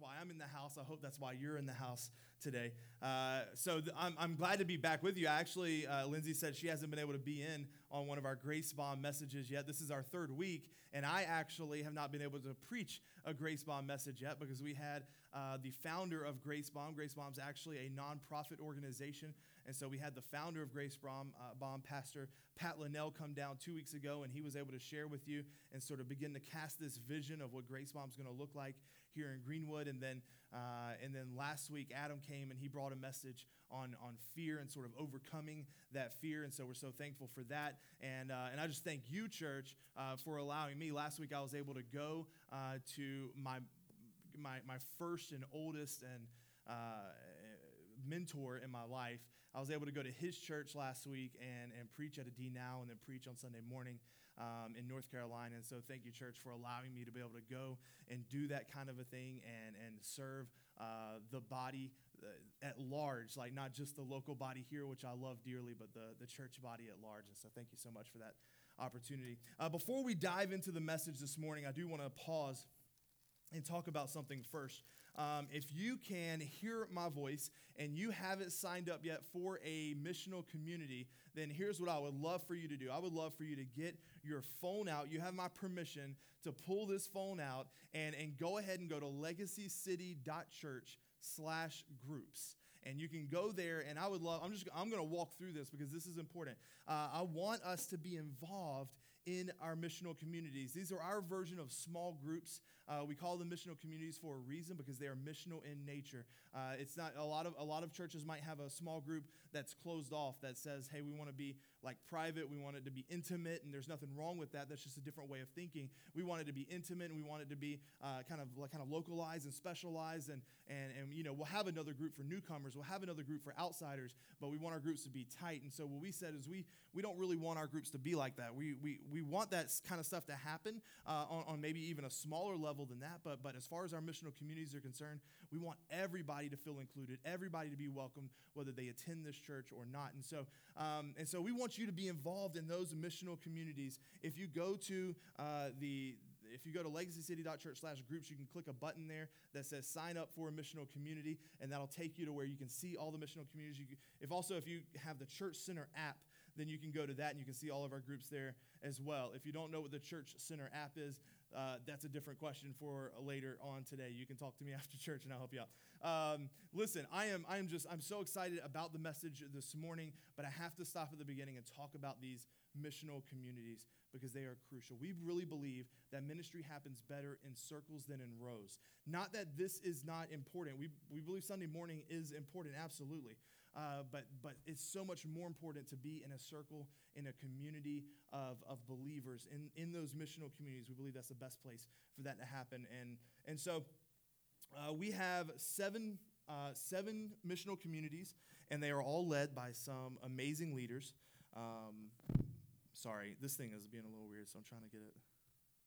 why I'm in the house. I hope that's why you're in the house today. Uh, so th- I'm, I'm glad to be back with you. Actually, uh, Lindsay said she hasn't been able to be in on one of our Grace Bomb messages yet. This is our third week, and I actually have not been able to preach a Grace Bomb message yet because we had uh, the founder of Grace Bomb. Grace Bomb is actually a nonprofit organization, and so we had the founder of Grace Bomb, uh, Bomb Pastor Pat Linnell, come down two weeks ago, and he was able to share with you and sort of begin to cast this vision of what Grace Bomb is going to look like here in Greenwood. And then, uh, and then last week, Adam came and he brought a message on, on fear and sort of overcoming that fear. And so we're so thankful for that. And, uh, and I just thank you, church, uh, for allowing me. Last week, I was able to go uh, to my, my, my first and oldest and uh, mentor in my life. I was able to go to his church last week and, and preach at a D Now and then preach on Sunday morning um, in North Carolina. And so thank you, church, for allowing me to be able to go and do that kind of a thing and, and serve uh, the body uh, at large, like not just the local body here, which I love dearly, but the, the church body at large. And so thank you so much for that opportunity. Uh, before we dive into the message this morning, I do want to pause and talk about something first. Um, if you can hear my voice and you haven't signed up yet for a missional community, then here's what I would love for you to do. I would love for you to get your phone out. You have my permission to pull this phone out and, and go ahead and go to legacycity.church slash groups and you can go there and i would love i'm just i'm going to walk through this because this is important uh, i want us to be involved in our missional communities these are our version of small groups uh, we call them missional communities for a reason because they are missional in nature. Uh, it's not a lot of a lot of churches might have a small group that's closed off that says, "Hey, we want to be like private. We want it to be intimate, and there's nothing wrong with that. That's just a different way of thinking. We want it to be intimate, and we want it to be uh, kind of like kind of localized and specialized, and and and you know we'll have another group for newcomers. We'll have another group for outsiders, but we want our groups to be tight. And so what we said is we we don't really want our groups to be like that. We we we want that kind of stuff to happen uh, on, on maybe even a smaller level than that. But, but as far as our missional communities are concerned, we want everybody to feel included, everybody to be welcomed, whether they attend this church or not. And so, um, and so we want you to be involved in those missional communities. If you go to uh, the if you go to legacycity.church slash groups, you can click a button there that says sign up for a missional community, and that'll take you to where you can see all the missional communities. You, if also, if you have the Church Center app, then you can go to that and you can see all of our groups there as well. If you don't know what the Church Center app is, uh, that's a different question for later on today. You can talk to me after church and I'll help you out. Um, listen, I am, I am just, I'm so excited about the message this morning, but I have to stop at the beginning and talk about these missional communities because they are crucial. We really believe that ministry happens better in circles than in rows. Not that this is not important. We, we believe Sunday morning is important, absolutely. Uh, but, but it's so much more important to be in a circle, in a community of, of believers. In, in those missional communities, we believe that's the best place for that to happen. And, and so uh, we have seven, uh, seven missional communities, and they are all led by some amazing leaders. Um, sorry, this thing is being a little weird, so I'm trying to get it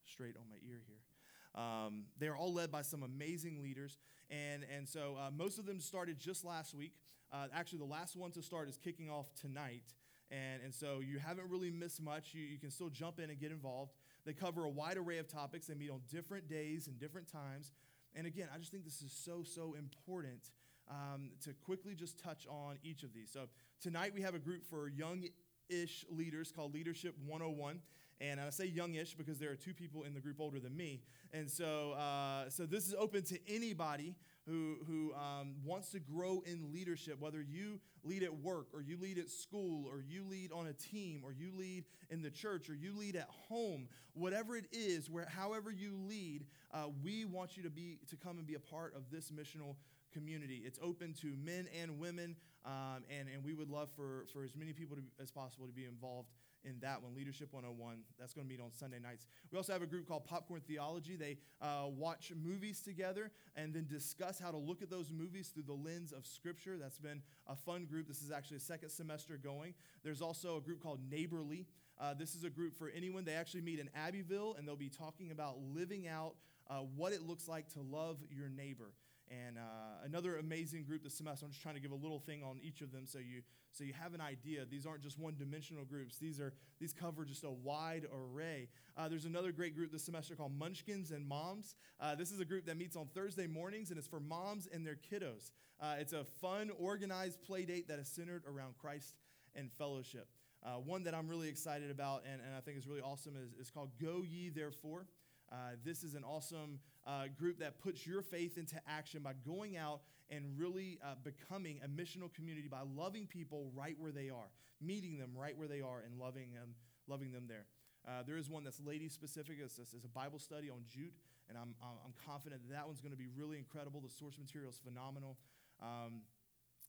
straight on my ear here. Um, they're all led by some amazing leaders. And, and so uh, most of them started just last week. Uh, actually, the last one to start is kicking off tonight. And, and so you haven't really missed much. You, you can still jump in and get involved. They cover a wide array of topics. They meet on different days and different times. And again, I just think this is so, so important um, to quickly just touch on each of these. So tonight we have a group for young ish leaders called Leadership 101. And I say youngish because there are two people in the group older than me. And so, uh, so this is open to anybody who, who um, wants to grow in leadership, whether you lead at work or you lead at school or you lead on a team or you lead in the church or you lead at home, whatever it is, where, however you lead, uh, we want you to, be, to come and be a part of this missional community. It's open to men and women, um, and, and we would love for, for as many people to, as possible to be involved in that one, Leadership 101. That's going to meet on Sunday nights. We also have a group called Popcorn Theology. They uh, watch movies together and then discuss how to look at those movies through the lens of Scripture. That's been a fun group. This is actually a second semester going. There's also a group called Neighborly. Uh, this is a group for anyone. They actually meet in Abbeville and they'll be talking about living out uh, what it looks like to love your neighbor. And uh, another amazing group this semester. I'm just trying to give a little thing on each of them so you so you have an idea. These aren't just one-dimensional groups. These are these cover just a wide array. Uh, there's another great group this semester called Munchkins and Moms. Uh, this is a group that meets on Thursday mornings, and it's for moms and their kiddos. Uh, it's a fun, organized play date that is centered around Christ and fellowship. Uh, one that I'm really excited about and, and I think is really awesome is, is called Go Ye Therefore. Uh, this is an awesome uh, group that puts your faith into action by going out and really uh, becoming a missional community by loving people right where they are, meeting them right where they are, and loving them, loving them there. Uh, there is one that's lady specific. It's, it's, a Bible study on Jude, and I'm, I'm confident that that one's going to be really incredible. The source material is phenomenal. Um,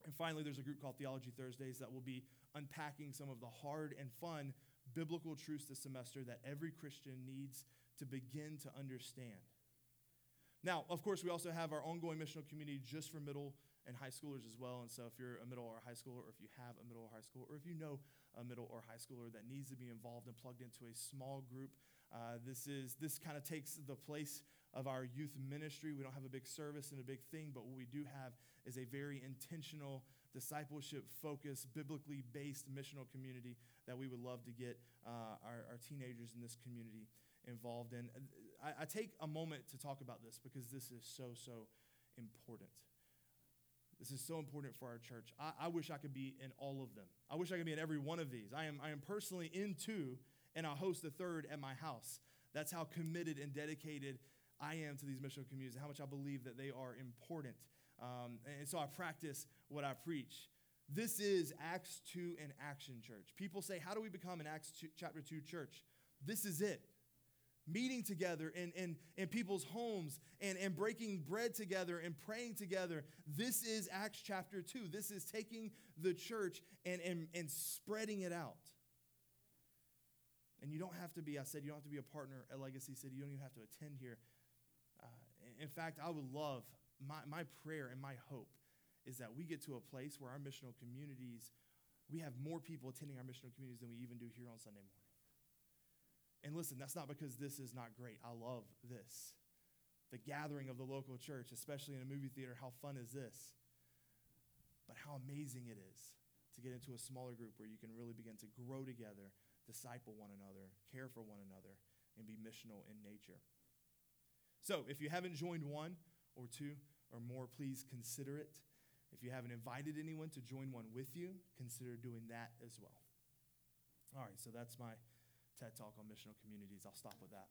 and finally, there's a group called Theology Thursdays that will be unpacking some of the hard and fun biblical truths this semester that every Christian needs to begin to understand. Now, of course, we also have our ongoing missional community just for middle and high schoolers as well. And so, if you're a middle or high schooler, or if you have a middle or high schooler, or if you know a middle or high schooler that needs to be involved and plugged into a small group, uh, this is this kind of takes the place of our youth ministry. We don't have a big service and a big thing, but what we do have is a very intentional, discipleship focused, biblically based missional community that we would love to get uh, our, our teenagers in this community involved in. I, I take a moment to talk about this because this is so, so important. This is so important for our church. I, I, wish I could be in all of them. I wish I could be in every one of these. I am, I am personally in two, and I'll host a third at my house. That's how committed and dedicated I am to these missional communities, and how much I believe that they are important. Um, and so I practice what I preach. This is Acts 2 in action church. People say, How do we become an Acts 2, chapter 2 church? This is it meeting together in, in, in people's homes and, and breaking bread together and praying together. This is Acts chapter 2. This is taking the church and, and, and spreading it out. And you don't have to be, I said, you don't have to be a partner at Legacy City. You don't even have to attend here. Uh, in fact, I would love, my, my prayer and my hope is that we get to a place where our missional communities, we have more people attending our missional communities than we even do here on Sunday morning. And listen, that's not because this is not great. I love this. The gathering of the local church, especially in a movie theater, how fun is this? But how amazing it is to get into a smaller group where you can really begin to grow together, disciple one another, care for one another, and be missional in nature. So, if you haven't joined one or two or more, please consider it. If you haven't invited anyone to join one with you, consider doing that as well. All right, so that's my TED Talk on missional communities. I'll stop with that.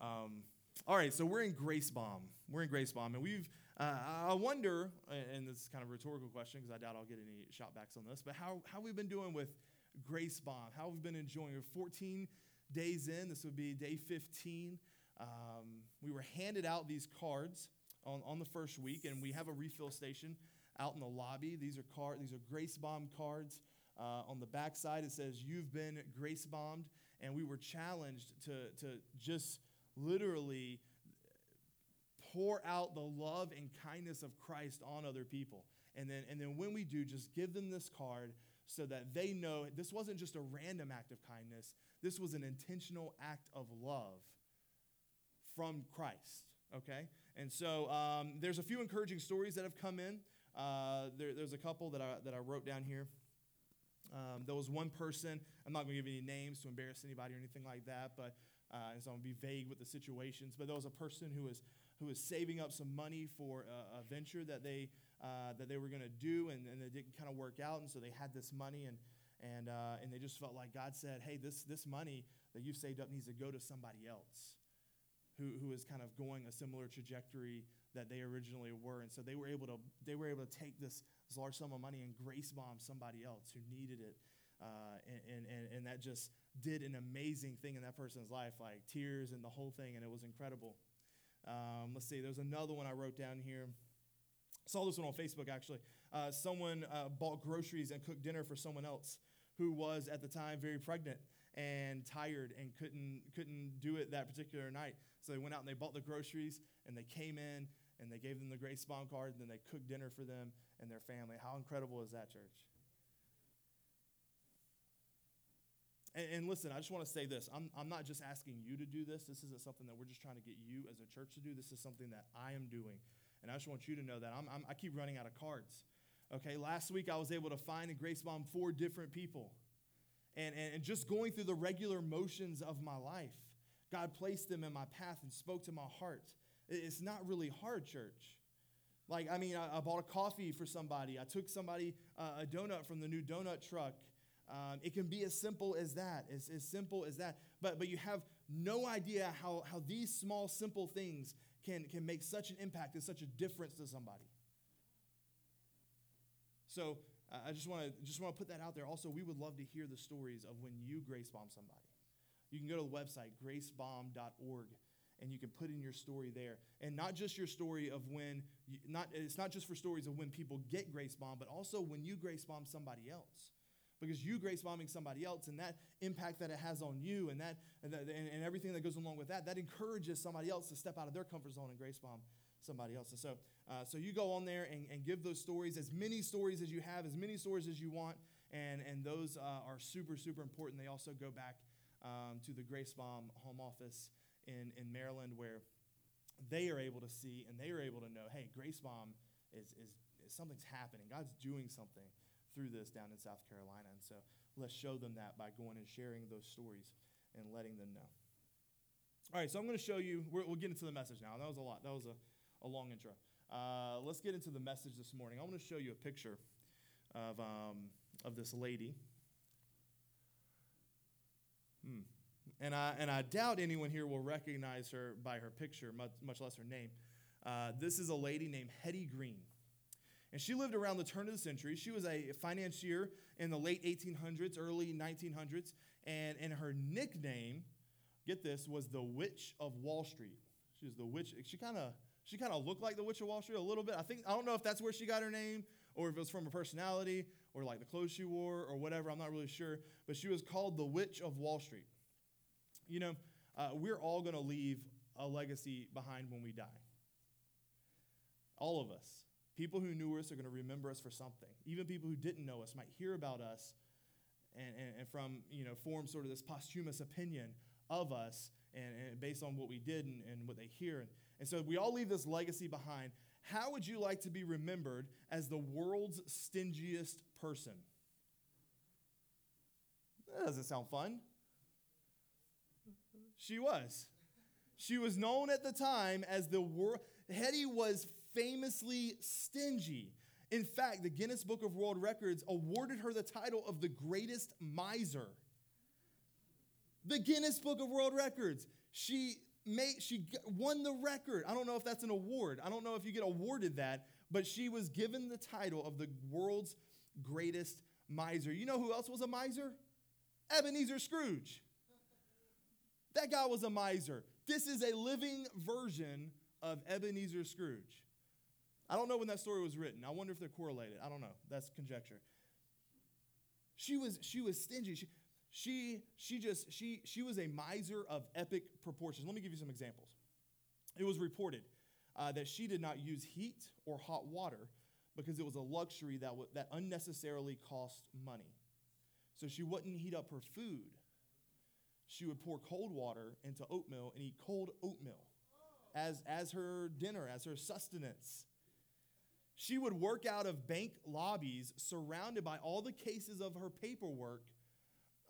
Um, all right, so we're in Grace Bomb. We're in Grace Bomb, and we've, uh, I wonder, and this is kind of a rhetorical question because I doubt I'll get any shotbacks on this, but how, how we've been doing with Grace Bomb, how we've been enjoying. We're 14 days in, this would be day 15. Um, we were handed out these cards on, on the first week, and we have a refill station out in the lobby. These are card, these are Grace Bomb cards. Uh, on the back side, it says, You've been grace bombed. And we were challenged to, to just literally pour out the love and kindness of Christ on other people. And then, and then when we do, just give them this card so that they know this wasn't just a random act of kindness, this was an intentional act of love from Christ. Okay? And so um, there's a few encouraging stories that have come in. Uh, there, there's a couple that I, that I wrote down here. Um, there was one person, I'm not going to give any names to embarrass anybody or anything like that, but uh, so I'm going to be vague with the situations. But there was a person who was, who was saving up some money for a, a venture that they, uh, that they were going to do, and, and it didn't kind of work out. And so they had this money, and, and, uh, and they just felt like God said, hey, this, this money that you've saved up needs to go to somebody else who, who is kind of going a similar trajectory that they originally were. And so they were able to, they were able to take this, this large sum of money and grace bomb somebody else who needed it. Uh, and, and, and that just did an amazing thing in that person's life, like tears and the whole thing, and it was incredible. Um, let's see, there's another one I wrote down here. Saw this one on Facebook actually. Uh, someone uh, bought groceries and cooked dinner for someone else who was at the time very pregnant and tired and couldn't couldn't do it that particular night. So they went out and they bought the groceries and they came in and they gave them the Grace Bomb card, and then they cooked dinner for them and their family. How incredible is that, church? and, and listen, I just want to say this. I'm, I'm not just asking you to do this. This isn't something that we're just trying to get you as a church to do. This is something that I am doing. And I just want you to know that I'm, I'm, I keep running out of cards. Okay, last week I was able to find in Grace Bomb four different people. And, and, and just going through the regular motions of my life, God placed them in my path and spoke to my heart. It's not really hard, church. Like, I mean, I, I bought a coffee for somebody, I took somebody uh, a donut from the new donut truck. Um, it can be as simple as that, as, as simple as that. But, but you have no idea how, how these small, simple things can, can make such an impact and such a difference to somebody. So uh, I just want to just want to put that out there. Also, we would love to hear the stories of when you grace bomb somebody. You can go to the website gracebomb.org and you can put in your story there. And not just your story of when you, not it's not just for stories of when people get grace bomb but also when you grace bomb somebody else. Because you grace bombing somebody else and that impact that it has on you and that and, that, and, and everything that goes along with that that encourages somebody else to step out of their comfort zone and grace bomb somebody else. And so uh, so you go on there and, and give those stories as many stories as you have as many stories as you want and and those uh, are super super important. They also go back um, to the grace bomb home office in, in Maryland where they are able to see and they are able to know, hey, Grace Bomb is, is, is something's happening. God's doing something through this down in South Carolina. And so let's show them that by going and sharing those stories and letting them know. All right, so I'm going to show you, we will get into the message now. That was a lot. That was a, a long intro. Uh, let's get into the message this morning. I want to show you a picture of, um, of this lady. Hmm. And I, and I doubt anyone here will recognize her by her picture, much, much less her name. Uh, this is a lady named Hetty Green. And she lived around the turn of the century. She was a financier in the late 1800s, early 1900s. And, and her nickname, get this, was the Witch of Wall Street. She was the witch. She kind of she kind of looked like the Witch of Wall Street a little bit. I think I don't know if that's where she got her name or if it was from her personality or like the clothes she wore or whatever. I'm not really sure. But she was called the Witch of Wall Street. You know, uh, we're all going to leave a legacy behind when we die. All of us. People who knew us are going to remember us for something. Even people who didn't know us might hear about us and, and, and from, you know, form sort of this posthumous opinion of us and, and based on what we did and, and what they hear. And, and so we all leave this legacy behind. How would you like to be remembered as the world's stingiest person? That doesn't sound fun. She was. She was known at the time as the world. Hetty was famously stingy. In fact, the Guinness Book of World Records awarded her the title of the greatest miser. The Guinness Book of World Records. She made she won the record. I don't know if that's an award. I don't know if you get awarded that, but she was given the title of the world's greatest miser. You know who else was a miser? Ebenezer Scrooge. That guy was a miser. This is a living version of Ebenezer Scrooge. I don't know when that story was written. I wonder if they're correlated. I don't know. That's conjecture. She was she was stingy. She she she just she she was a miser of epic proportions. Let me give you some examples. It was reported uh, that she did not use heat or hot water because it was a luxury that w- that unnecessarily cost money. So she wouldn't heat up her food she would pour cold water into oatmeal and eat cold oatmeal as, as her dinner, as her sustenance. She would work out of bank lobbies surrounded by all the cases of her paperwork,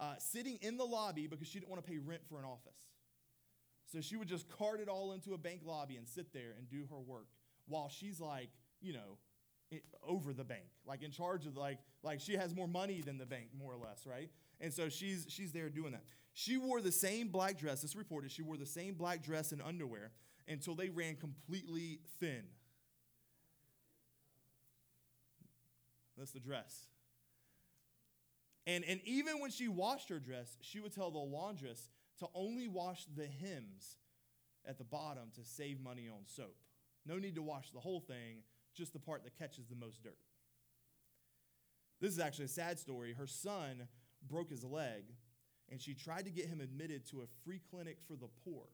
uh, sitting in the lobby because she didn't want to pay rent for an office. So she would just cart it all into a bank lobby and sit there and do her work while she's like, you know, over the bank, like in charge of like like she has more money than the bank, more or less, right? And so she's she's there doing that. She wore the same black dress, this reported, she wore the same black dress and underwear until they ran completely thin. That's the dress. And, and even when she washed her dress, she would tell the laundress to only wash the hems at the bottom to save money on soap. No need to wash the whole thing, just the part that catches the most dirt. This is actually a sad story. Her son broke his leg and she tried to get him admitted to a free clinic for the poor.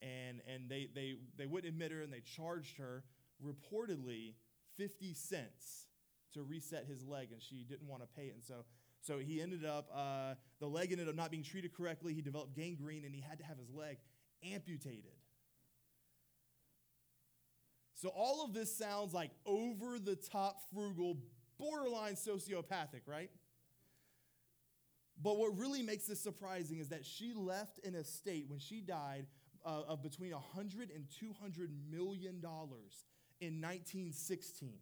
And, and they, they, they wouldn't admit her, and they charged her reportedly 50 cents to reset his leg, and she didn't want to pay it. And so So he ended up, uh, the leg ended up not being treated correctly. He developed gangrene and he had to have his leg amputated. So all of this sounds like over the top, frugal, borderline sociopathic, right? But what really makes this surprising is that she left an estate when she died uh, of between 100 and 200 million dollars in 1916.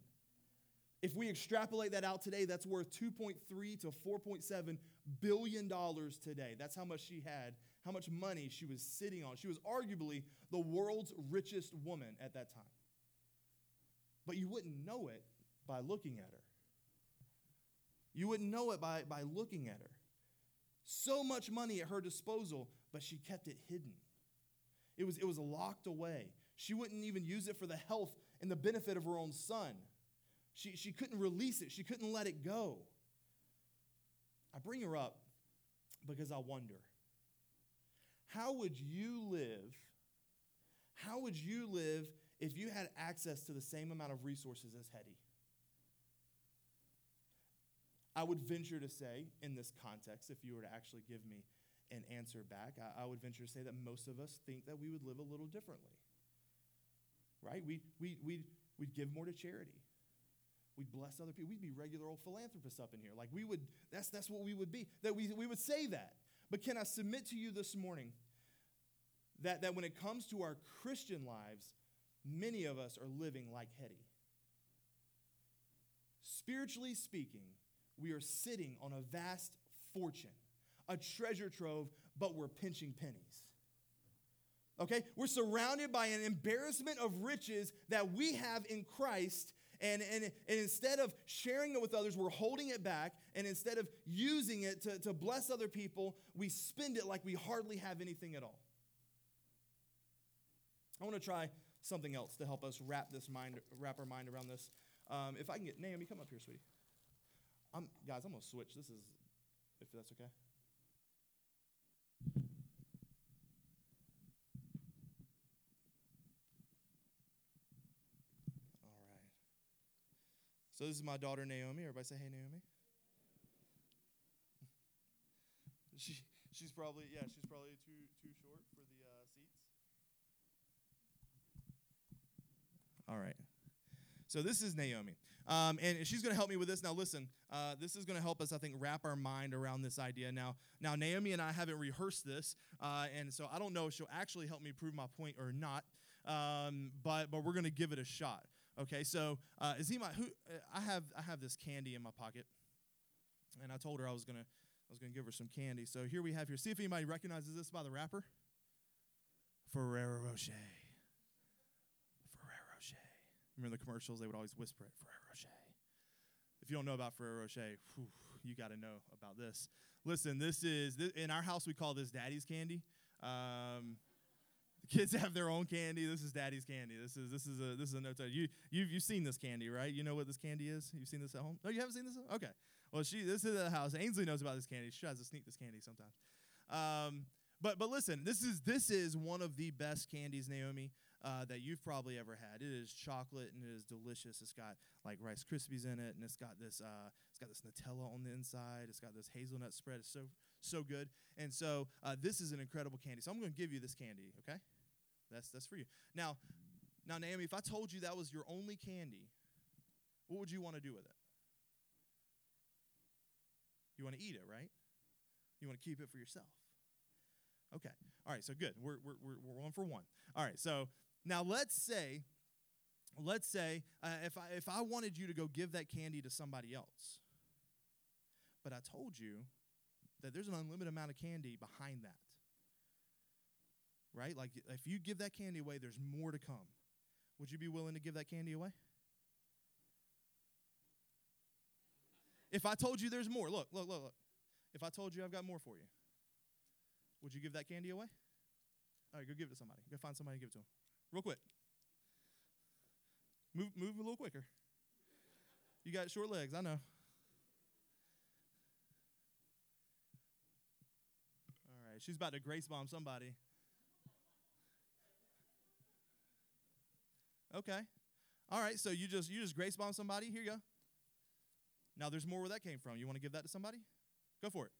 If we extrapolate that out today, that's worth 2.3 to 4.7 billion dollars today. That's how much she had, how much money she was sitting on. She was arguably the world's richest woman at that time. But you wouldn't know it by looking at her. You wouldn't know it by, by looking at her. So much money at her disposal, but she kept it hidden. It was, it was locked away. She wouldn't even use it for the health and the benefit of her own son. She, she couldn't release it, she couldn't let it go. I bring her up because I wonder how would you live? How would you live if you had access to the same amount of resources as Hetty? I would venture to say, in this context, if you were to actually give me an answer back, I, I would venture to say that most of us think that we would live a little differently. Right? We, we, we'd, we'd give more to charity. We'd bless other people. We'd be regular old philanthropists up in here. Like we would, that's, that's what we would be. That we, we would say that. But can I submit to you this morning that, that when it comes to our Christian lives, many of us are living like Hetty? Spiritually speaking, we are sitting on a vast fortune, a treasure trove, but we're pinching pennies. Okay? We're surrounded by an embarrassment of riches that we have in Christ. And, and, and instead of sharing it with others, we're holding it back. And instead of using it to, to bless other people, we spend it like we hardly have anything at all. I want to try something else to help us wrap this mind, wrap our mind around this. Um, if I can get Naomi, come up here, sweetie. I'm, guys, I'm going to switch. This is, if that's okay. All right. So this is my daughter Naomi. Everybody say, hey, Naomi. she, she's probably, yeah, she's probably too, too short for the uh, seats. All right. So this is Naomi. Um, and she's going to help me with this. Now, listen, uh, this is going to help us, I think, wrap our mind around this idea. Now, now Naomi and I haven't rehearsed this, uh, and so I don't know if she'll actually help me prove my point or not. Um, but but we're going to give it a shot. Okay, so uh, Azima, who I have I have this candy in my pocket, and I told her I was gonna I was gonna give her some candy. So here we have here. See if anybody recognizes this by the wrapper. Ferrero Rocher. Remember the commercials? They would always whisper it. Ferrero Rocher. If you don't know about Ferrero Rocher, whew, you got to know about this. Listen, this is this, in our house. We call this Daddy's candy. Um, the kids have their own candy. This is Daddy's candy. This is this is a this is a no You you've you've seen this candy, right? You know what this candy is. You've seen this at home. No, you haven't seen this. Okay. Well, she this is the house. Ainsley knows about this candy. She tries to sneak this candy sometimes. Um, but but listen, this is this is one of the best candies, Naomi uh, that you've probably ever had. It is chocolate and it is delicious. It's got like Rice Krispies in it, and it's got this uh, it's got this Nutella on the inside. It's got this hazelnut spread. It's so so good. And so uh, this is an incredible candy. So I'm going to give you this candy. Okay, that's that's for you. Now, now Naomi, if I told you that was your only candy, what would you want to do with it? You want to eat it, right? You want to keep it for yourself. Okay. All right. So good. We're, we're, we're, we're one for one. All right. So now let's say, let's say uh, if, I, if I wanted you to go give that candy to somebody else, but I told you that there's an unlimited amount of candy behind that. Right? Like if you give that candy away, there's more to come. Would you be willing to give that candy away? If I told you there's more, look, look, look, look. If I told you I've got more for you, would you give that candy away? All right, go give it to somebody. Go find somebody and give it to them. Real quick. Move, move a little quicker. You got short legs, I know. All right, she's about to grace bomb somebody. Okay. All right, so you just you just grace bomb somebody. Here you go. Now there's more where that came from. You want to give that to somebody? Go for it.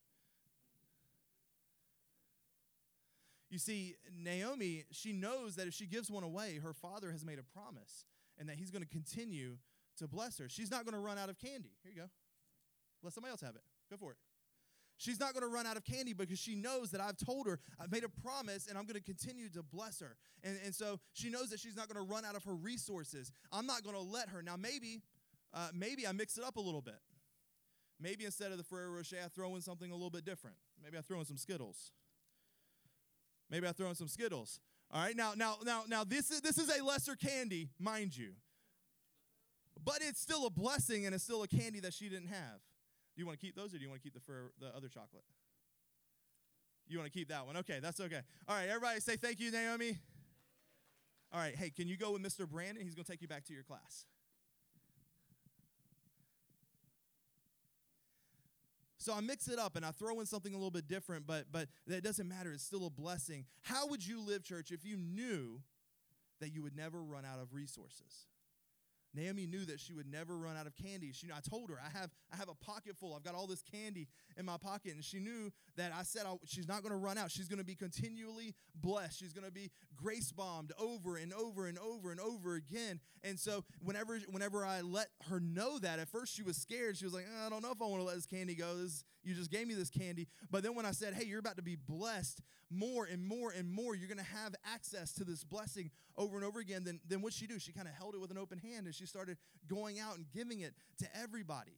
You see, Naomi, she knows that if she gives one away, her father has made a promise and that he's going to continue to bless her. She's not going to run out of candy. Here you go. Let somebody else have it. Go for it. She's not going to run out of candy because she knows that I've told her, I've made a promise, and I'm going to continue to bless her. And, and so she knows that she's not going to run out of her resources. I'm not going to let her. Now, maybe, uh, maybe I mix it up a little bit. Maybe instead of the Ferrero Rocher, I throw in something a little bit different. Maybe I throw in some Skittles. Maybe I throw in some Skittles. All right, now, now, now, now, this is this is a lesser candy, mind you, but it's still a blessing and it's still a candy that she didn't have. Do you want to keep those or do you want to keep the for the other chocolate? You want to keep that one? Okay, that's okay. All right, everybody say thank you, Naomi. All right, hey, can you go with Mr. Brandon? He's going to take you back to your class. So I mix it up and I throw in something a little bit different, but but that doesn't matter. It's still a blessing. How would you live, church, if you knew that you would never run out of resources? Naomi knew that she would never run out of candy. She, I told her, I have, I have a pocket full. I've got all this candy in my pocket. And she knew that I said I, she's not going to run out. She's going to be continually blessed. She's going to be grace bombed over and over and over and over again. And so whenever, whenever I let her know that, at first she was scared. She was like, I don't know if I want to let this candy go. This, you just gave me this candy. But then when I said, hey, you're about to be blessed more and more and more, you're going to have access to this blessing over and over again, then, then what'd she do? She kind of held it with an open hand and she started going out and giving it to everybody,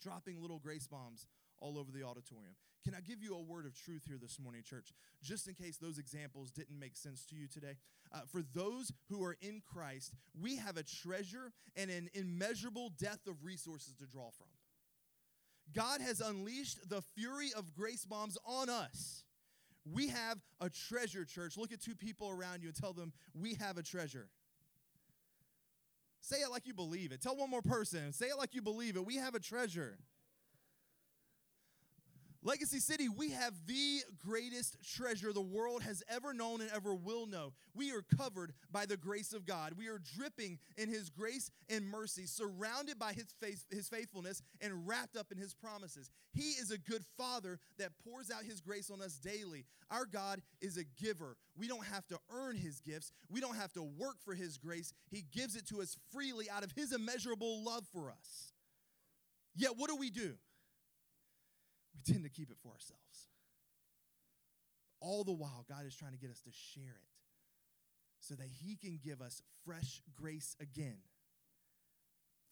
dropping little grace bombs all over the auditorium. Can I give you a word of truth here this morning, church? Just in case those examples didn't make sense to you today. Uh, for those who are in Christ, we have a treasure and an immeasurable depth of resources to draw from. God has unleashed the fury of grace bombs on us. We have a treasure, church. Look at two people around you and tell them, We have a treasure. Say it like you believe it. Tell one more person. Say it like you believe it. We have a treasure. Legacy City, we have the greatest treasure the world has ever known and ever will know. We are covered by the grace of God. We are dripping in His grace and mercy, surrounded by His, faith, his faithfulness, and wrapped up in His promises. He is a good Father that pours out His grace on us daily. Our God is a giver. We don't have to earn His gifts, we don't have to work for His grace. He gives it to us freely out of His immeasurable love for us. Yet, what do we do? We tend to keep it for ourselves. All the while, God is trying to get us to share it so that He can give us fresh grace again.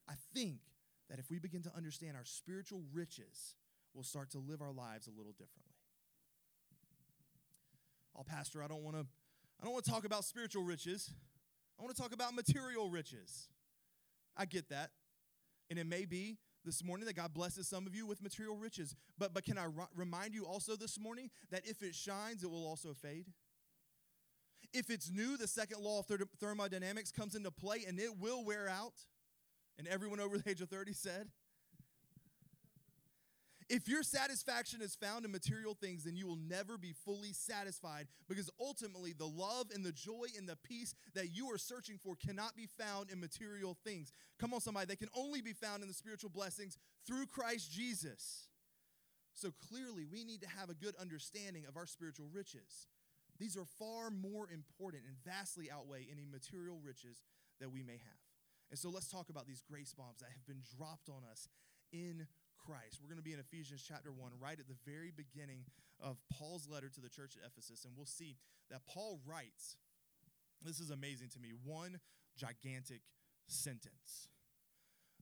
I think that if we begin to understand our spiritual riches, we'll start to live our lives a little differently. Oh, Pastor, I don't want to. I don't want to talk about spiritual riches. I want to talk about material riches. I get that. And it may be this morning that God blesses some of you with material riches. But, but can I r- remind you also this morning that if it shines, it will also fade? If it's new, the second law of thermodynamics comes into play and it will wear out. And everyone over the age of 30 said, if your satisfaction is found in material things, then you will never be fully satisfied because ultimately the love and the joy and the peace that you are searching for cannot be found in material things. Come on, somebody, they can only be found in the spiritual blessings through Christ Jesus. So clearly, we need to have a good understanding of our spiritual riches. These are far more important and vastly outweigh any material riches that we may have. And so let's talk about these grace bombs that have been dropped on us in Christ. We're going to be in Ephesians chapter 1, right at the very beginning of Paul's letter to the church at Ephesus. And we'll see that Paul writes, this is amazing to me, one gigantic sentence.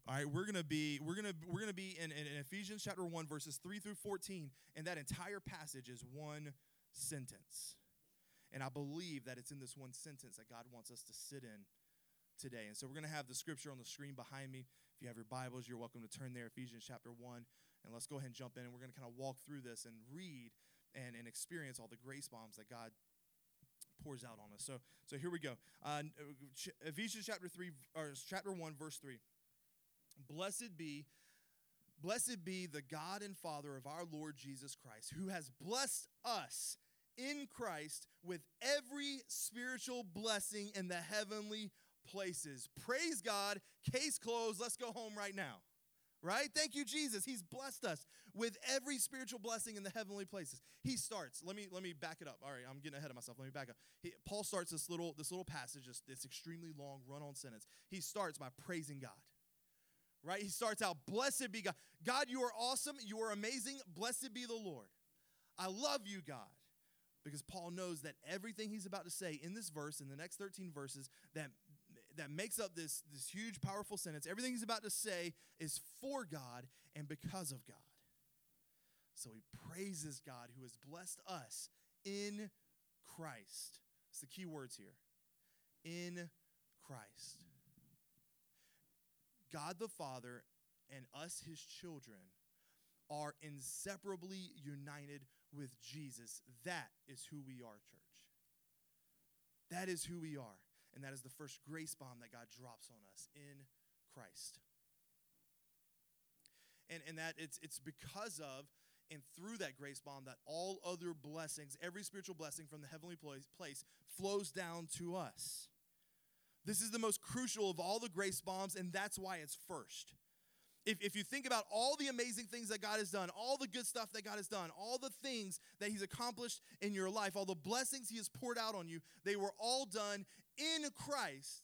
All right, we're gonna be we're gonna we're gonna be in, in, in Ephesians chapter one verses three through fourteen, and that entire passage is one sentence. And I believe that it's in this one sentence that God wants us to sit in today. And so we're going to have the scripture on the screen behind me. If you have your Bibles, you're welcome to turn there, Ephesians chapter 1. And let's go ahead and jump in. And we're going to kind of walk through this and read and, and experience all the grace bombs that God pours out on us. So, so here we go. Uh, Ephesians chapter 3, or chapter 1, verse 3. Blessed be Blessed be the God and Father of our Lord Jesus Christ, who has blessed us in Christ with every spiritual blessing in the heavenly places. Praise God. Case closed. Let's go home right now. right? Thank you, Jesus. He's blessed us with every spiritual blessing in the heavenly places. He starts. Let me let me back it up. All right, I'm getting ahead of myself. Let me back up. He, Paul starts this little this little passage, this, this extremely long run-on sentence. He starts by praising God. Right? He starts out, "Blessed be God. God, you are awesome. You are amazing. Blessed be the Lord. I love you, God." Because Paul knows that everything he's about to say in this verse, in the next 13 verses, that that makes up this, this huge, powerful sentence. Everything he's about to say is for God and because of God. So he praises God who has blessed us in Christ. It's the key words here. In Christ. God the Father and us, his children, are inseparably united with Jesus. That is who we are, church. That is who we are and that is the first grace bomb that God drops on us in Christ. And, and that it's, it's because of and through that grace bomb that all other blessings, every spiritual blessing from the heavenly place, flows down to us. This is the most crucial of all the grace bombs, and that's why it's first. If, if you think about all the amazing things that God has done, all the good stuff that God has done, all the things that He's accomplished in your life, all the blessings He has poured out on you, they were all done in Christ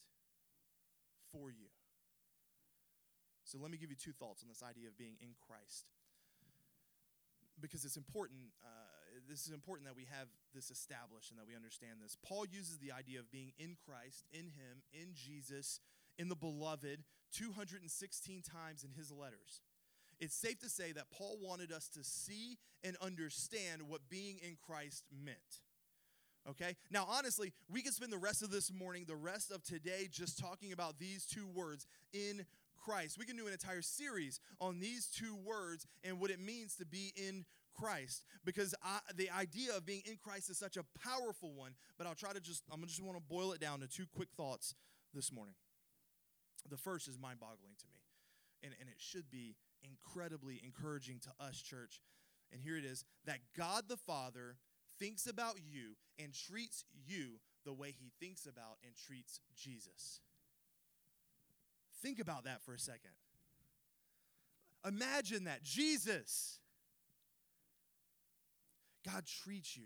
for you. So let me give you two thoughts on this idea of being in Christ. Because it's important, uh, this is important that we have this established and that we understand this. Paul uses the idea of being in Christ, in Him, in Jesus, in the beloved 216 times in his letters. It's safe to say that Paul wanted us to see and understand what being in Christ meant. Okay? Now, honestly, we could spend the rest of this morning, the rest of today, just talking about these two words in Christ. We can do an entire series on these two words and what it means to be in Christ because I, the idea of being in Christ is such a powerful one. But I'll try to just, I'm just want to boil it down to two quick thoughts this morning. The first is mind boggling to me, and, and it should be incredibly encouraging to us, church. And here it is that God the Father thinks about you and treats you the way he thinks about and treats Jesus. Think about that for a second. Imagine that. Jesus. God treats you.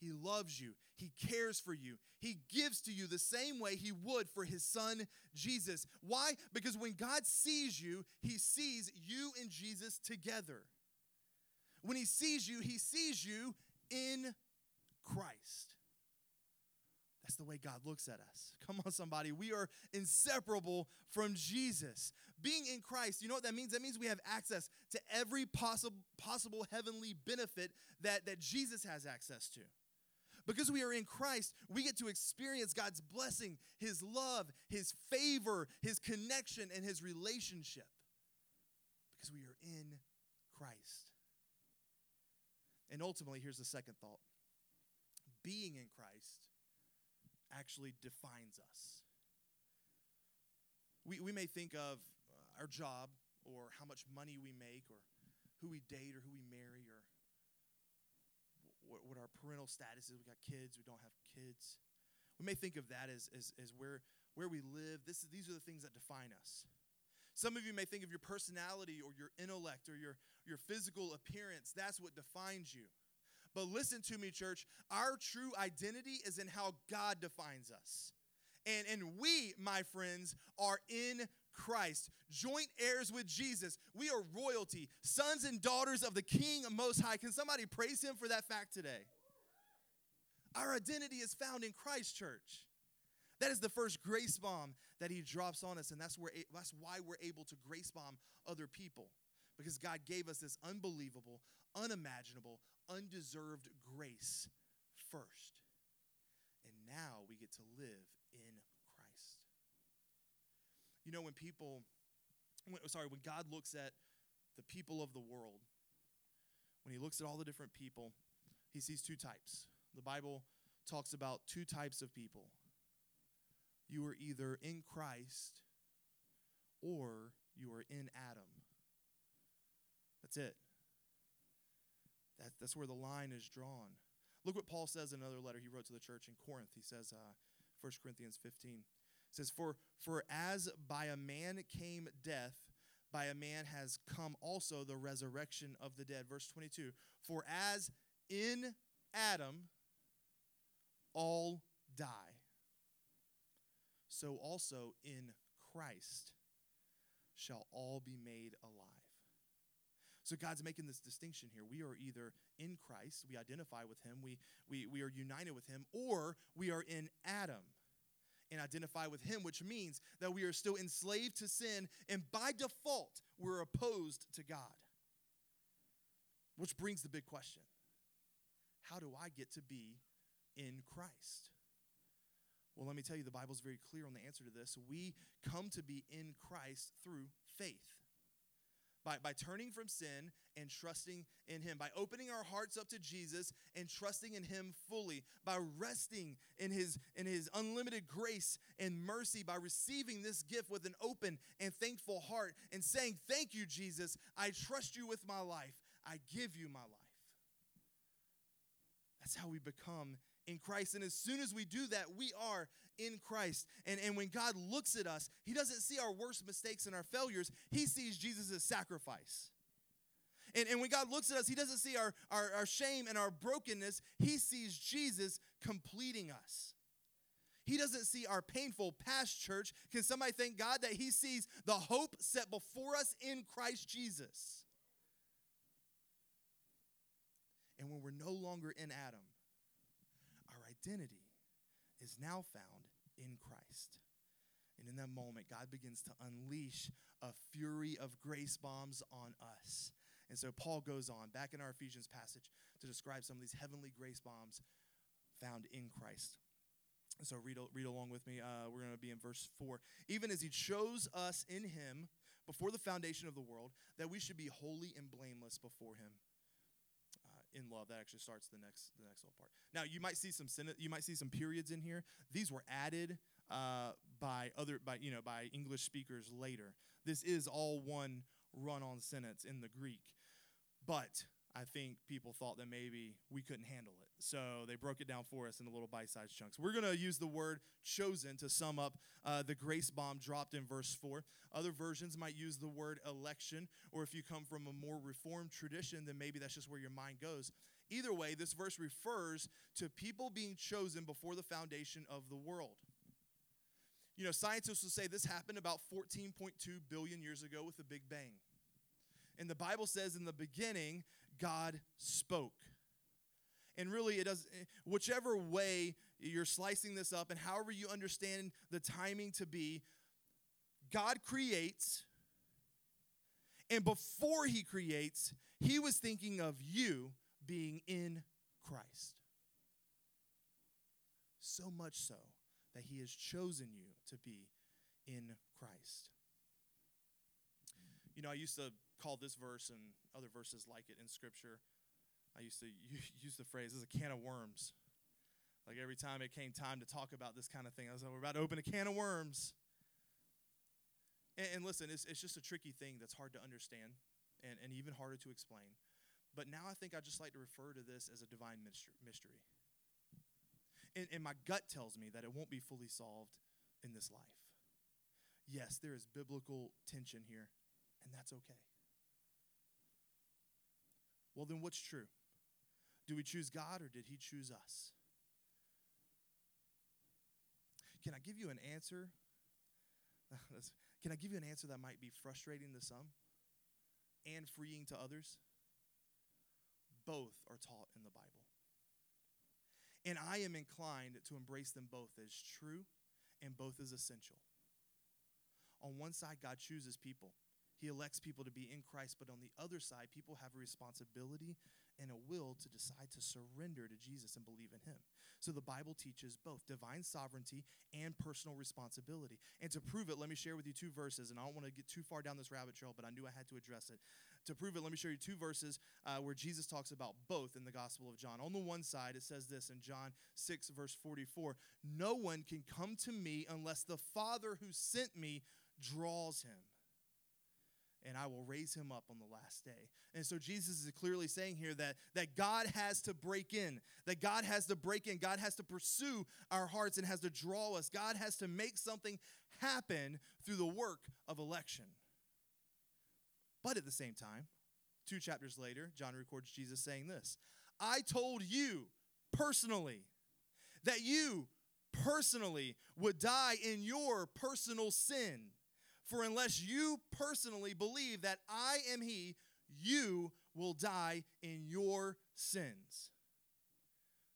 He loves you. He cares for you. He gives to you the same way he would for his son Jesus. Why? Because when God sees you, he sees you and Jesus together. When he sees you, he sees you in Christ. That's the way God looks at us. Come on, somebody. We are inseparable from Jesus. Being in Christ, you know what that means? That means we have access to every possible, possible heavenly benefit that, that Jesus has access to. Because we are in Christ, we get to experience God's blessing, His love, His favor, His connection, and His relationship. Because we are in Christ. And ultimately, here's the second thought being in Christ actually defines us. We, we may think of uh, our job or how much money we make or who we date or who we marry or what, what our parental status is. We got kids, we don't have kids. We may think of that as, as, as where, where we live. This is, these are the things that define us. Some of you may think of your personality or your intellect or your, your physical appearance. That's what defines you. But listen to me, church. Our true identity is in how God defines us. And, and we, my friends, are in Christ, joint heirs with Jesus. We are royalty, sons and daughters of the King Most High. Can somebody praise him for that fact today? Our identity is found in Christ, church. That is the first grace bomb that he drops on us, and that's, where, that's why we're able to grace bomb other people. Because God gave us this unbelievable, unimaginable, undeserved grace first. And now we get to live in Christ. you know, when people, when, sorry, when God looks at the people of the world, when he looks at all the different people, he sees two types. The Bible talks about two types of people. You are either in Christ or you are in Adam. That's it. That, that's where the line is drawn. Look what Paul says in another letter he wrote to the church in Corinth. He says, uh, 1 Corinthians 15, says, for, for as by a man came death, by a man has come also the resurrection of the dead. Verse 22 For as in Adam all die, so also in Christ shall all be made alive. So God's making this distinction here. We are either in Christ, we identify with him, we, we, we are united with him, or we are in Adam and identify with him, which means that we are still enslaved to sin, and by default, we're opposed to God. Which brings the big question How do I get to be in Christ? Well, let me tell you, the Bible's very clear on the answer to this. We come to be in Christ through faith by, by turning from sin and trusting in Him, by opening our hearts up to Jesus and trusting in Him fully, by resting in His, in His unlimited grace and mercy, by receiving this gift with an open and thankful heart and saying, Thank you, Jesus. I trust you with my life. I give you my life. That's how we become in Christ. And as soon as we do that, we are in Christ. And, and when God looks at us, He doesn't see our worst mistakes and our failures, He sees Jesus' sacrifice. And, and when God looks at us, He doesn't see our, our, our shame and our brokenness, He sees Jesus completing us. He doesn't see our painful past church. Can somebody thank God that He sees the hope set before us in Christ Jesus? And when we're no longer in Adam, identity is now found in Christ. And in that moment, God begins to unleash a fury of grace bombs on us. And so Paul goes on back in our Ephesians passage to describe some of these heavenly grace bombs found in Christ. So read, read along with me. Uh, we're going to be in verse 4. Even as he chose us in him before the foundation of the world, that we should be holy and blameless before him in love. That actually starts the next the next little part. Now you might see some you might see some periods in here. These were added uh, by other by you know by English speakers later. This is all one run-on sentence in the Greek, but I think people thought that maybe we couldn't handle it. So they broke it down for us in the little bite sized chunks. We're going to use the word chosen to sum up uh, the grace bomb dropped in verse 4. Other versions might use the word election, or if you come from a more reformed tradition, then maybe that's just where your mind goes. Either way, this verse refers to people being chosen before the foundation of the world. You know, scientists will say this happened about 14.2 billion years ago with the Big Bang. And the Bible says in the beginning, God spoke. And really, it does, eh, whichever way you're slicing this up and however you understand the timing to be, God creates. And before he creates, he was thinking of you being in Christ. So much so that he has chosen you to be in Christ. You know, I used to call this verse and other verses like it in Scripture. I used to use the phrase, "this is a can of worms." Like every time it came time to talk about this kind of thing, I was like, we're about to open a can of worms. And, and listen, it's, it's just a tricky thing that's hard to understand and, and even harder to explain. But now I think I just like to refer to this as a divine mystery. And, and my gut tells me that it won't be fully solved in this life. Yes, there is biblical tension here, and that's okay. Well, then what's true? Do we choose God or did He choose us? Can I give you an answer? Can I give you an answer that might be frustrating to some and freeing to others? Both are taught in the Bible. And I am inclined to embrace them both as true and both as essential. On one side, God chooses people he elects people to be in Christ, but on the other side, people have a responsibility and a will to decide to surrender to Jesus and believe in Him. So the Bible teaches both divine sovereignty and personal responsibility. And to prove it, let me share with you two verses. And I don't want to get too far down this rabbit trail, but I knew I had to address it. To prove it, let me show you two verses uh, where Jesus talks about both in the Gospel of John. On the one side, it says this in John 6, verse 44 No one can come to me unless the Father who sent me draws him and I will raise him up on the last day. And so Jesus is clearly saying here that, that God has to break in, that God has to break in, God has to pursue our hearts and has to draw us. God has to make something happen through the work of election. But at the same time, two chapters later, John records Jesus saying this I told you personally that you personally would die in your personal sin. For unless you personally believe that I am He, you will die in your sins.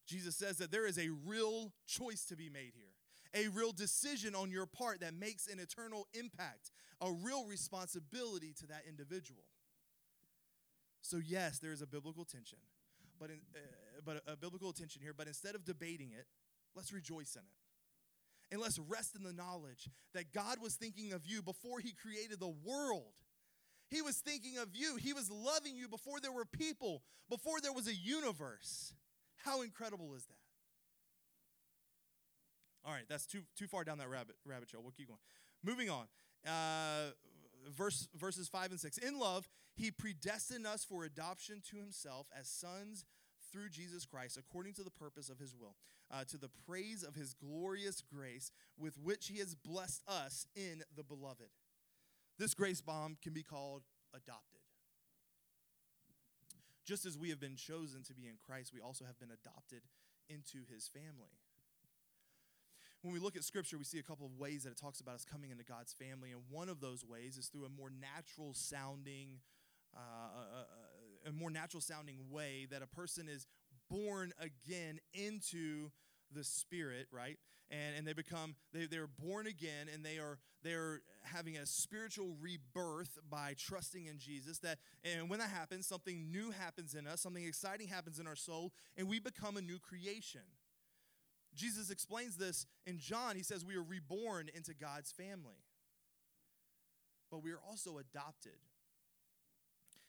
Jesus says that there is a real choice to be made here, a real decision on your part that makes an eternal impact, a real responsibility to that individual. So, yes, there is a biblical tension, but, in, uh, but a, a biblical tension here, but instead of debating it, let's rejoice in it and let's rest in the knowledge that God was thinking of you before He created the world. He was thinking of you. He was loving you before there were people, before there was a universe. How incredible is that? All right, that's too, too far down that rabbit, rabbit trail. We'll keep going. Moving on. Uh, verse, verses 5 and 6. In love, he predestined us for adoption to himself as sons through Jesus Christ, according to the purpose of his will, uh, to the praise of his glorious grace with which he has blessed us in the beloved. This grace bomb can be called adopted. Just as we have been chosen to be in Christ, we also have been adopted into his family. When we look at scripture, we see a couple of ways that it talks about us coming into God's family, and one of those ways is through a more natural sounding, uh, a, a, a more natural sounding way that a person is born again into the spirit right? And, and they become they, they're born again and they are they're having a spiritual rebirth by trusting in jesus that and when that happens something new happens in us something exciting happens in our soul and we become a new creation. Jesus explains this in john. He says we are reborn into god's family but we are also adopted.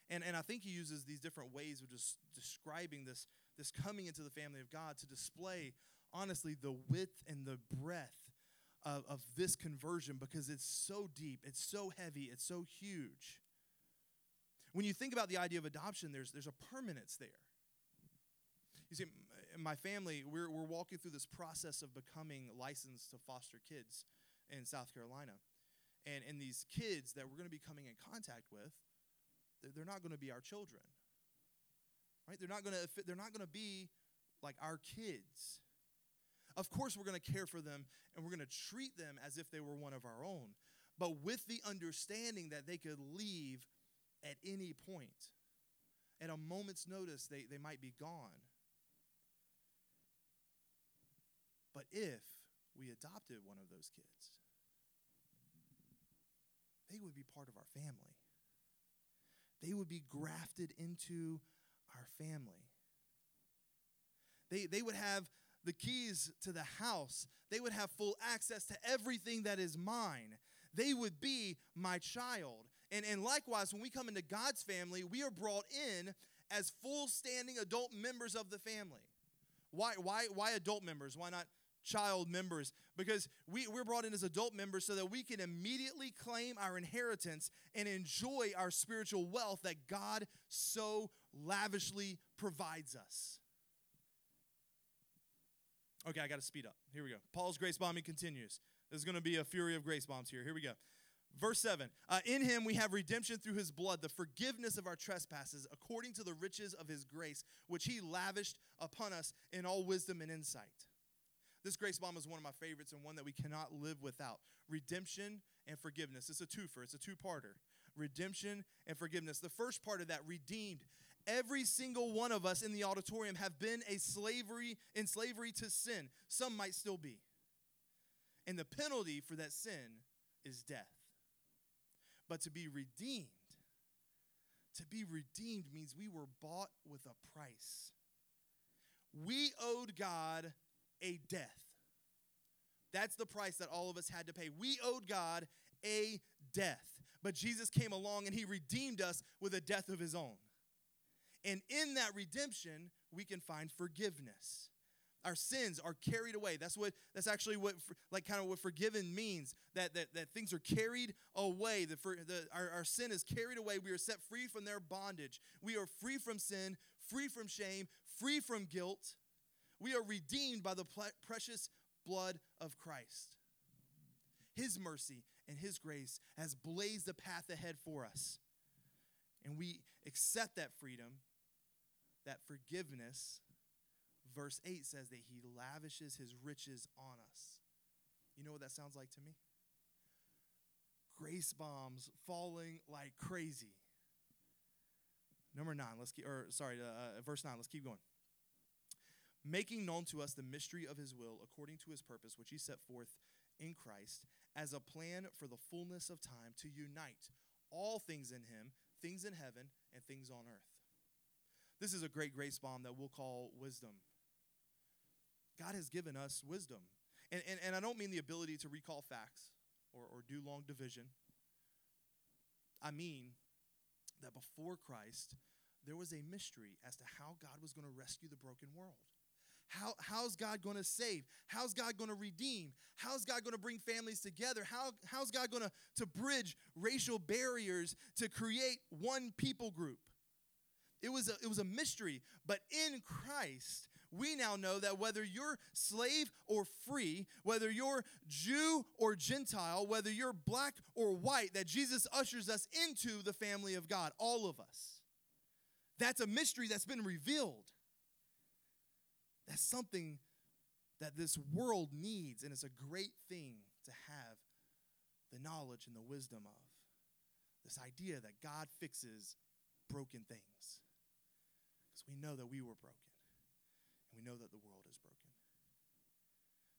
And, and I think he uses these different ways of just describing this, this coming into the family of God to display, honestly, the width and the breadth of, of this conversion because it's so deep, it's so heavy, it's so huge. When you think about the idea of adoption, there's, there's a permanence there. You see, in my family, we're, we're walking through this process of becoming licensed to foster kids in South Carolina. And, and these kids that we're going to be coming in contact with, they're not going to be our children. Right? They're not going to they're not going to be like our kids. Of course we're going to care for them and we're going to treat them as if they were one of our own, but with the understanding that they could leave at any point. At a moment's notice they, they might be gone. But if we adopted one of those kids, they would be part of our family they would be grafted into our family. They, they would have the keys to the house, they would have full access to everything that is mine. They would be my child. And, and likewise, when we come into God's family, we are brought in as full standing adult members of the family. Why, why, why adult members? Why not child members because we, we're brought in as adult members so that we can immediately claim our inheritance and enjoy our spiritual wealth that God so lavishly provides us. Okay, I got to speed up. Here we go. Paul's grace bombing continues. There's going to be a fury of grace bombs here. Here we go. Verse 7 uh, In him we have redemption through his blood, the forgiveness of our trespasses, according to the riches of his grace, which he lavished upon us in all wisdom and insight. This grace bomb is one of my favorites and one that we cannot live without. Redemption and forgiveness. It's a twofer, it's a two parter. Redemption and forgiveness. The first part of that, redeemed. Every single one of us in the auditorium have been a slavery in slavery to sin. Some might still be. And the penalty for that sin is death. But to be redeemed, to be redeemed means we were bought with a price. We owed God a death. That's the price that all of us had to pay. We owed God a death. But Jesus came along and he redeemed us with a death of his own. And in that redemption, we can find forgiveness. Our sins are carried away. That's what that's actually what like kind of what forgiven means. That that, that things are carried away. The, the our, our sin is carried away. We are set free from their bondage. We are free from sin, free from shame, free from guilt. We are redeemed by the precious blood of Christ. His mercy and His grace has blazed the path ahead for us. and we accept that freedom, that forgiveness, verse 8 says that he lavishes his riches on us. You know what that sounds like to me? Grace bombs falling like crazy. Number nine, let's keep, or sorry, uh, uh, verse nine, let's keep going. Making known to us the mystery of his will according to his purpose, which he set forth in Christ as a plan for the fullness of time to unite all things in him, things in heaven and things on earth. This is a great grace bomb that we'll call wisdom. God has given us wisdom. And, and, and I don't mean the ability to recall facts or, or do long division. I mean that before Christ, there was a mystery as to how God was going to rescue the broken world. How, how's God going to save? How's God going to redeem? How's God going to bring families together? How, how's God going to, to bridge racial barriers to create one people group? It was, a, it was a mystery, but in Christ, we now know that whether you're slave or free, whether you're Jew or Gentile, whether you're black or white, that Jesus ushers us into the family of God, all of us. That's a mystery that's been revealed. That's something that this world needs, and it's a great thing to have the knowledge and the wisdom of. This idea that God fixes broken things. We know that we were broken, and we know that the world is broken.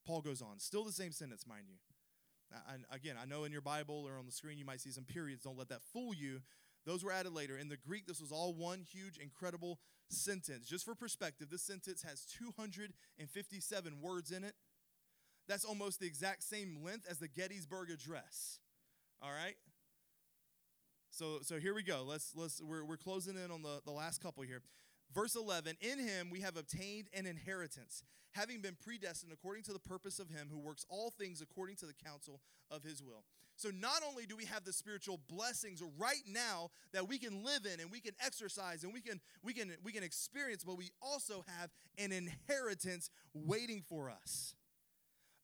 Paul goes on, still the same sentence, mind you. And again, I know in your Bible or on the screen you might see some periods. Don't let that fool you. Those were added later. In the Greek, this was all one huge, incredible sentence. Just for perspective, this sentence has 257 words in it. That's almost the exact same length as the Gettysburg Address. All right? So, so here we go. Let's, let's, we're, we're closing in on the, the last couple here. Verse 11 In him we have obtained an inheritance, having been predestined according to the purpose of him who works all things according to the counsel of his will. So, not only do we have the spiritual blessings right now that we can live in and we can exercise and we can, we can, we can experience, but we also have an inheritance waiting for us.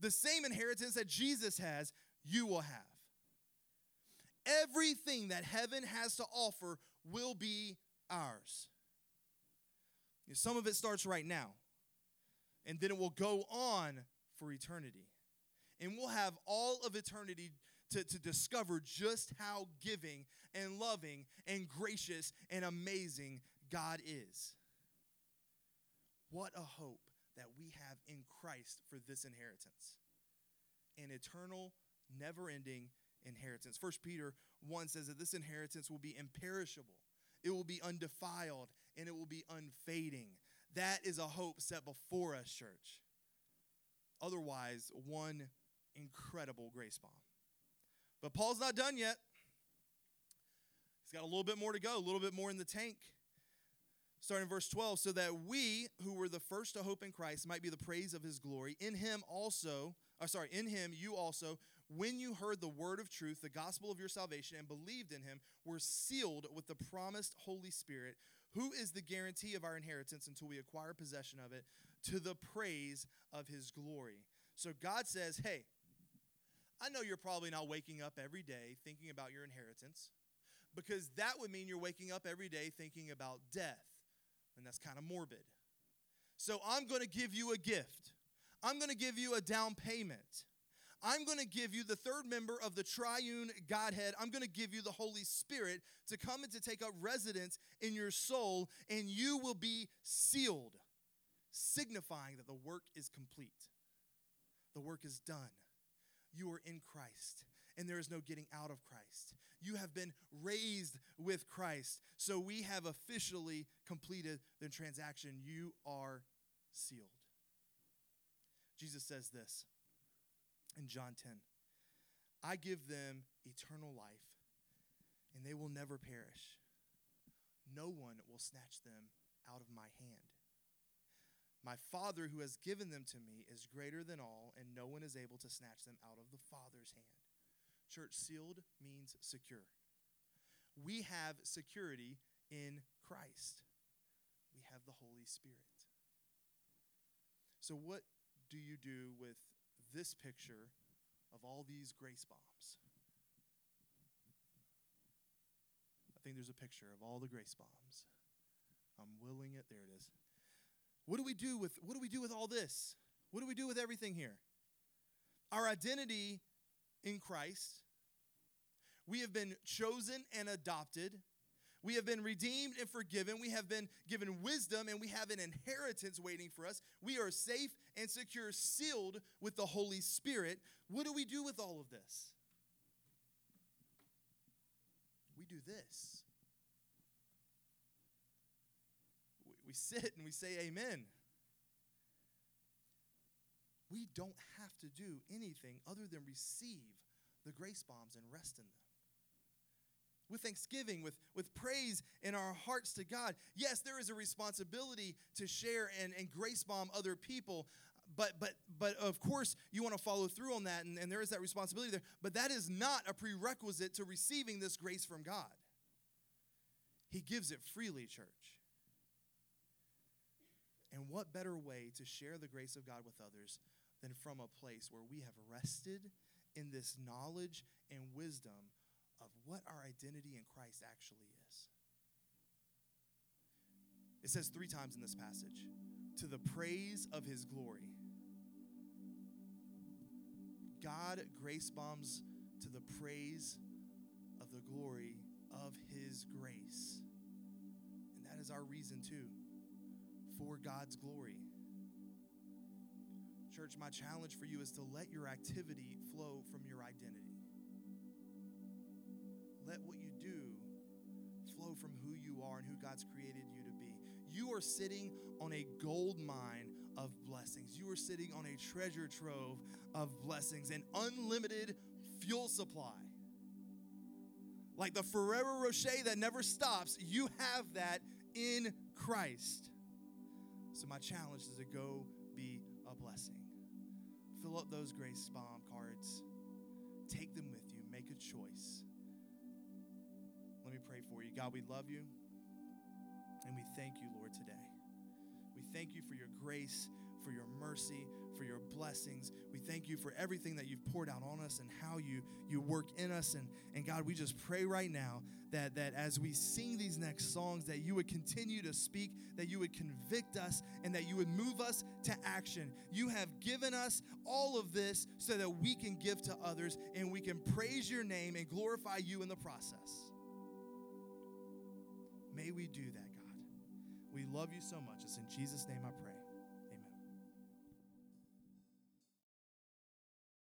The same inheritance that Jesus has, you will have. Everything that heaven has to offer will be ours. Some of it starts right now, and then it will go on for eternity. And we'll have all of eternity to, to discover just how giving and loving and gracious and amazing God is. What a hope that we have in Christ for this inheritance an eternal, never ending inheritance. First Peter 1 says that this inheritance will be imperishable, it will be undefiled, and it will be unfading. That is a hope set before us, church. Otherwise, one incredible grace bomb. But Paul's not done yet. He's got a little bit more to go, a little bit more in the tank. Starting verse 12, so that we who were the first to hope in Christ might be the praise of his glory. In him also, or sorry, in him you also, when you heard the word of truth, the gospel of your salvation, and believed in him, were sealed with the promised Holy Spirit, who is the guarantee of our inheritance until we acquire possession of it, to the praise of his glory. So God says, hey, I know you're probably not waking up every day thinking about your inheritance because that would mean you're waking up every day thinking about death, and that's kind of morbid. So I'm going to give you a gift. I'm going to give you a down payment. I'm going to give you the third member of the triune Godhead. I'm going to give you the Holy Spirit to come and to take up residence in your soul, and you will be sealed, signifying that the work is complete. The work is done you are in Christ and there is no getting out of Christ. You have been raised with Christ. So we have officially completed the transaction. You are sealed. Jesus says this in John 10 I give them eternal life, and they will never perish. No one will snatch them out of my hand. My Father who has given them to me is greater than all, and no one is able to snatch them out of the Father's hand. Church, sealed means secure. We have security in Christ, we have the Holy Spirit. So, what do you do with this picture of all these grace bombs? I think there's a picture of all the grace bombs. I'm willing it. There it is. What do we do with what do we do with all this? What do we do with everything here? Our identity in Christ. We have been chosen and adopted. We have been redeemed and forgiven. We have been given wisdom and we have an inheritance waiting for us. We are safe and secure, sealed with the Holy Spirit. What do we do with all of this? We do this. We sit and we say amen. We don't have to do anything other than receive the grace bombs and rest in them with thanksgiving, with, with praise in our hearts to God. Yes, there is a responsibility to share and, and grace bomb other people. But, but, but of course, you want to follow through on that, and, and there is that responsibility there. But that is not a prerequisite to receiving this grace from God. He gives it freely, church. And what better way to share the grace of God with others than from a place where we have rested in this knowledge and wisdom of what our identity in Christ actually is. It says three times in this passage to the praise of his glory. God grace bombs to the praise of the glory of his grace. And that is our reason too for God's glory. Church, my challenge for you is to let your activity flow from your identity let what you do flow from who you are and who God's created you to be. You are sitting on a gold mine of blessings. You are sitting on a treasure trove of blessings, an unlimited fuel supply. Like the Ferrero Rocher that never stops, you have that in Christ. So, my challenge is to go be a blessing. Fill up those grace bomb cards, take them with you, make a choice pray for you. God, we love you and we thank you, Lord, today. We thank you for your grace, for your mercy, for your blessings. We thank you for everything that you've poured out on us and how you, you work in us. And, and God, we just pray right now that, that as we sing these next songs, that you would continue to speak, that you would convict us, and that you would move us to action. You have given us all of this so that we can give to others and we can praise your name and glorify you in the process. May we do that, God. We love you so much. It's in Jesus' name I pray.